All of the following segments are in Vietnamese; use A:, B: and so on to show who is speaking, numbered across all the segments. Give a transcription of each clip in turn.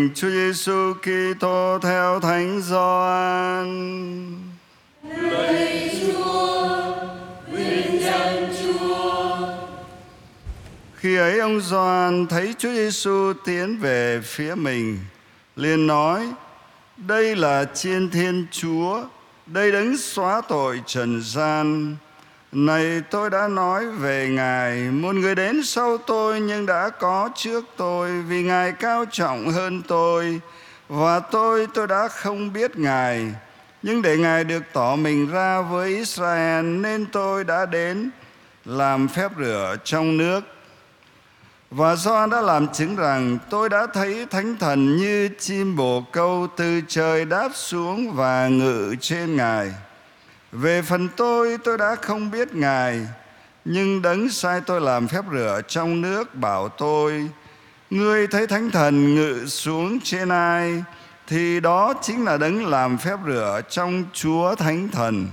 A: mừng Chúa Giêsu Kitô theo Thánh Gioan.
B: Lạy Chúa, vinh danh Chúa.
A: Khi ấy ông Gioan thấy Chúa Giêsu tiến về phía mình, liền nói: Đây là Chiên Thiên Chúa, đây đấng xóa tội trần gian. Này tôi đã nói về Ngài, một người đến sau tôi nhưng đã có trước tôi vì Ngài cao trọng hơn tôi. Và tôi, tôi đã không biết Ngài, nhưng để Ngài được tỏ mình ra với Israel nên tôi đã đến làm phép rửa trong nước. Và Gioan đã làm chứng rằng tôi đã thấy thánh thần như chim bồ câu từ trời đáp xuống và ngự trên Ngài. Về phần tôi, tôi đã không biết Ngài, nhưng đấng sai tôi làm phép rửa trong nước bảo tôi, Ngươi thấy Thánh Thần ngự xuống trên ai, thì đó chính là đấng làm phép rửa trong Chúa Thánh Thần.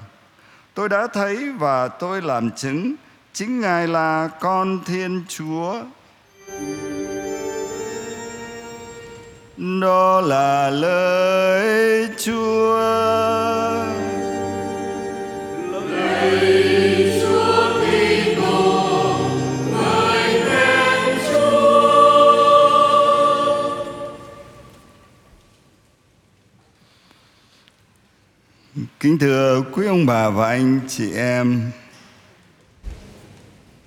A: Tôi đã thấy và tôi làm chứng, chính Ngài là con Thiên Chúa. Đó là lời Chúa. Kính thưa quý ông bà và anh chị em,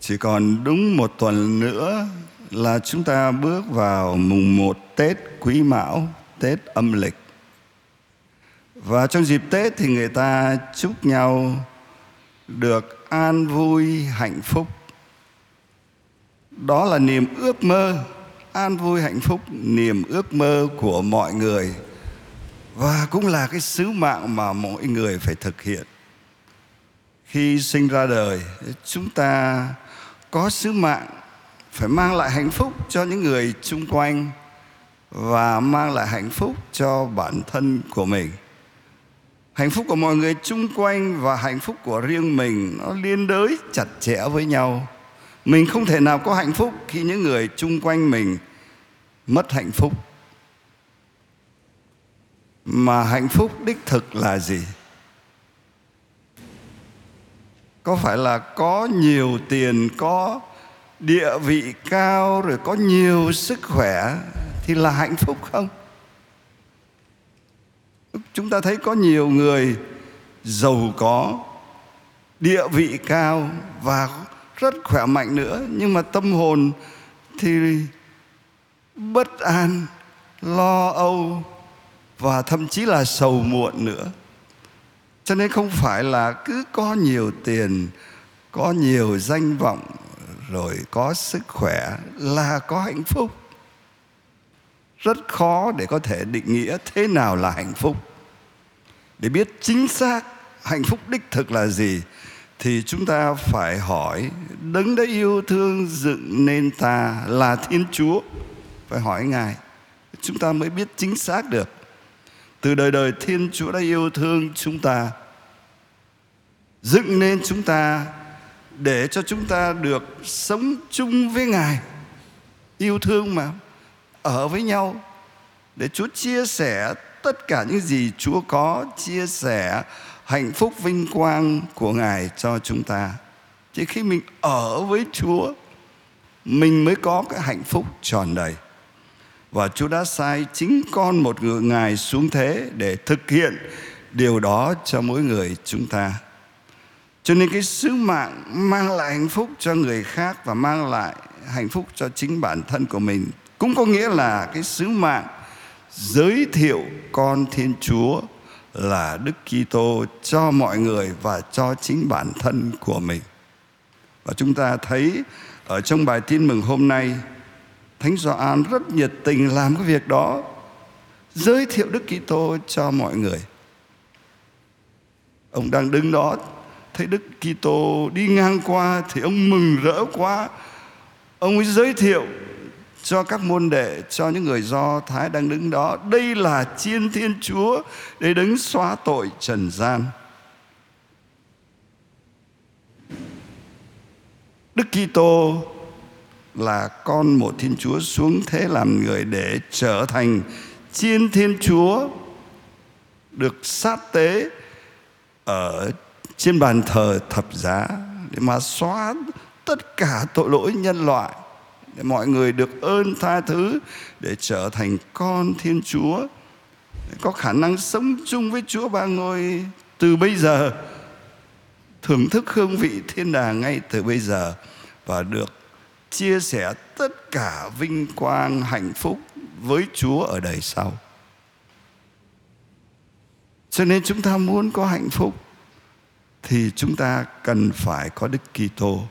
A: chỉ còn đúng một tuần nữa là chúng ta bước vào mùng một Tết Quý Mão, Tết âm lịch. Và trong dịp Tết thì người ta chúc nhau được an vui, hạnh phúc. Đó là niềm ước mơ, an vui, hạnh phúc, niềm ước mơ của mọi người và cũng là cái sứ mạng mà mỗi người phải thực hiện. Khi sinh ra đời, chúng ta có sứ mạng phải mang lại hạnh phúc cho những người chung quanh và mang lại hạnh phúc cho bản thân của mình. Hạnh phúc của mọi người chung quanh và hạnh phúc của riêng mình nó liên đới chặt chẽ với nhau. Mình không thể nào có hạnh phúc khi những người chung quanh mình mất hạnh phúc mà hạnh phúc đích thực là gì? Có phải là có nhiều tiền, có địa vị cao, rồi có nhiều sức khỏe thì là hạnh phúc không? Chúng ta thấy có nhiều người giàu có, địa vị cao và rất khỏe mạnh nữa, nhưng mà tâm hồn thì bất an, lo âu và thậm chí là sầu muộn nữa. Cho nên không phải là cứ có nhiều tiền, có nhiều danh vọng, rồi có sức khỏe là có hạnh phúc. Rất khó để có thể định nghĩa thế nào là hạnh phúc. Để biết chính xác hạnh phúc đích thực là gì, thì chúng ta phải hỏi, đấng đã yêu thương dựng nên ta là thiên chúa? Phải hỏi ngài. Chúng ta mới biết chính xác được từ đời đời Thiên Chúa đã yêu thương chúng ta, dựng nên chúng ta để cho chúng ta được sống chung với Ngài yêu thương mà, ở với nhau, để Chúa chia sẻ tất cả những gì Chúa có, chia sẻ hạnh phúc vinh quang của Ngài cho chúng ta. Chỉ khi mình ở với Chúa, mình mới có cái hạnh phúc tròn đầy và Chúa đã sai chính con một người ngài xuống thế để thực hiện điều đó cho mỗi người chúng ta. Cho nên cái sứ mạng mang lại hạnh phúc cho người khác và mang lại hạnh phúc cho chính bản thân của mình cũng có nghĩa là cái sứ mạng giới thiệu con Thiên Chúa là Đức Kitô cho mọi người và cho chính bản thân của mình. Và chúng ta thấy ở trong bài tin mừng hôm nay Thánh Gioan rất nhiệt tình làm cái việc đó giới thiệu Đức Kitô cho mọi người. Ông đang đứng đó thấy Đức Kitô đi ngang qua thì ông mừng rỡ quá. Ông ấy giới thiệu cho các môn đệ, cho những người Do Thái đang đứng đó. Đây là chiên Thiên Chúa để đứng xóa tội trần gian. Đức Kitô là con một Thiên Chúa xuống thế làm người để trở thành chiên Thiên Chúa được sát tế ở trên bàn thờ thập giá để mà xóa tất cả tội lỗi nhân loại, để mọi người được ơn tha thứ để trở thành con Thiên Chúa. Có khả năng sống chung với Chúa ba ngôi từ bây giờ, thưởng thức hương vị thiên đàng ngay từ bây giờ và được chia sẻ tất cả vinh quang, hạnh phúc với Chúa ở đời sau. Cho nên chúng ta muốn có hạnh phúc thì chúng ta cần phải có Đức Kitô.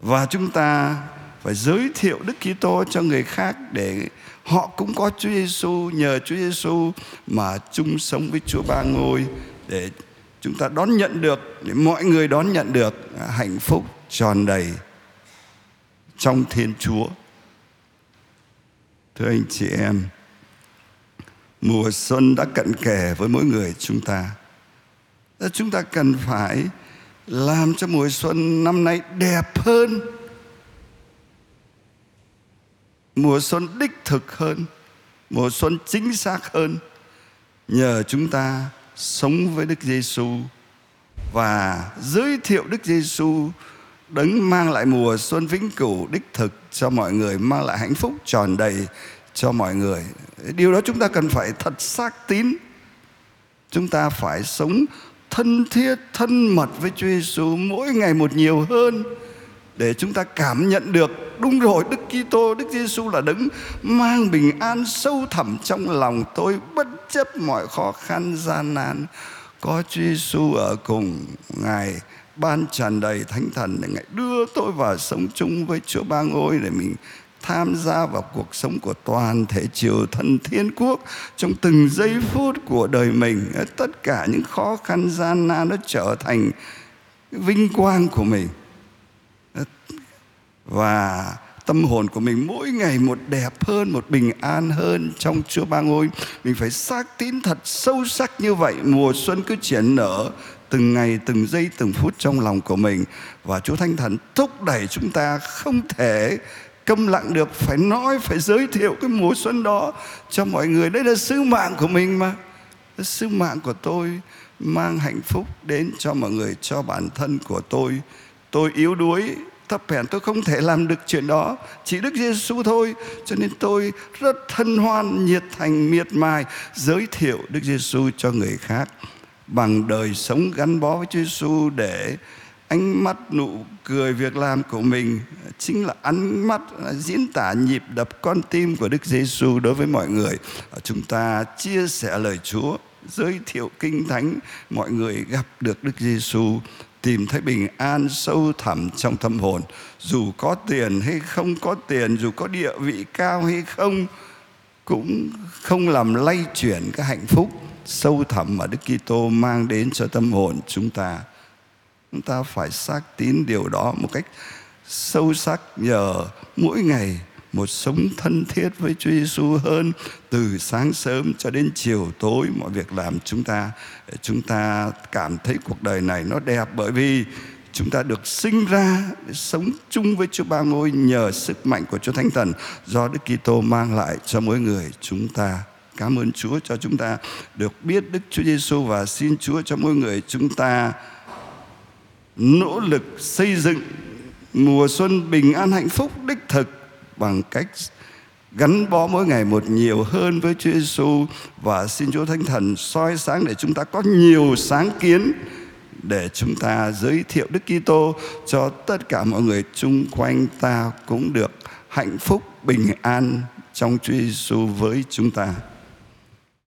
A: Và chúng ta phải giới thiệu Đức Kitô cho người khác để họ cũng có Chúa Giêsu nhờ Chúa Giêsu mà chung sống với Chúa Ba Ngôi để chúng ta đón nhận được, để mọi người đón nhận được hạnh phúc tròn đầy trong Thiên Chúa. Thưa anh chị em, mùa xuân đã cận kề với mỗi người chúng ta. Chúng ta cần phải làm cho mùa xuân năm nay đẹp hơn mùa xuân đích thực hơn mùa xuân chính xác hơn nhờ chúng ta sống với Đức Giêsu và giới thiệu Đức Giêsu đấng mang lại mùa xuân vĩnh cửu đích thực cho mọi người, mang lại hạnh phúc tròn đầy cho mọi người. Điều đó chúng ta cần phải thật xác tín. Chúng ta phải sống thân thiết, thân mật với Chúa Giêsu mỗi ngày một nhiều hơn để chúng ta cảm nhận được đúng rồi, Đức Kitô, Đức Giêsu là đấng mang bình an sâu thẳm trong lòng tôi, bất chấp mọi khó khăn, gian nan. Có Chúa Giêsu ở cùng ngài ban tràn đầy thánh thần để ngài đưa tôi vào sống chung với Chúa Ba Ngôi để mình tham gia vào cuộc sống của toàn thể triều thần thiên quốc trong từng giây phút của đời mình. Tất cả những khó khăn, gian nan nó trở thành vinh quang của mình. Và tâm hồn của mình mỗi ngày một đẹp hơn, một bình an hơn trong Chúa Ba Ngôi. Mình phải xác tín thật sâu sắc như vậy. Mùa xuân cứ triển nở từng ngày, từng giây, từng phút trong lòng của mình. Và Chúa Thánh Thần thúc đẩy chúng ta không thể câm lặng được, phải nói, phải giới thiệu cái mùa xuân đó cho mọi người. Đây là sứ mạng của mình mà. Sứ mạng của tôi, mang hạnh phúc đến cho mọi người, cho bản thân của tôi. Tôi yếu đuối, thấp hèn, tôi không thể làm được chuyện đó. Chỉ Đức Giêsu thôi, cho nên tôi rất thân hoan, nhiệt thành, miệt mài, giới thiệu Đức Giêsu cho người khác bằng đời sống gắn bó với Chúa Giêsu để ánh mắt nụ cười việc làm của mình chính là ánh mắt diễn tả nhịp đập con tim của Đức Giêsu đối với mọi người. Chúng ta chia sẻ lời Chúa, giới thiệu kinh thánh, mọi người gặp được Đức Giêsu tìm thấy bình an sâu thẳm trong tâm hồn dù có tiền hay không có tiền dù có địa vị cao hay không cũng không làm lay chuyển cái hạnh phúc sâu thẳm mà Đức Kitô mang đến cho tâm hồn chúng ta. Chúng ta phải xác tín điều đó một cách sâu sắc nhờ mỗi ngày một sống thân thiết với Chúa Giêsu hơn từ sáng sớm cho đến chiều tối mọi việc làm chúng ta. Chúng ta cảm thấy cuộc đời này nó đẹp bởi vì chúng ta được sinh ra để sống chung với Chúa Ba Ngôi nhờ sức mạnh của Chúa Thánh Thần do Đức Kitô mang lại cho mỗi người chúng ta. Cảm ơn Chúa cho chúng ta được biết Đức Chúa Giêsu và xin Chúa cho mỗi người chúng ta nỗ lực xây dựng mùa xuân bình an hạnh phúc đích thực bằng cách gắn bó mỗi ngày một nhiều hơn với Chúa Giêsu và xin Chúa Thánh Thần soi sáng để chúng ta có nhiều sáng kiến để chúng ta giới thiệu Đức Kitô cho tất cả mọi người chung quanh ta cũng được hạnh phúc, bình an trong Chúa Giêsu với chúng ta.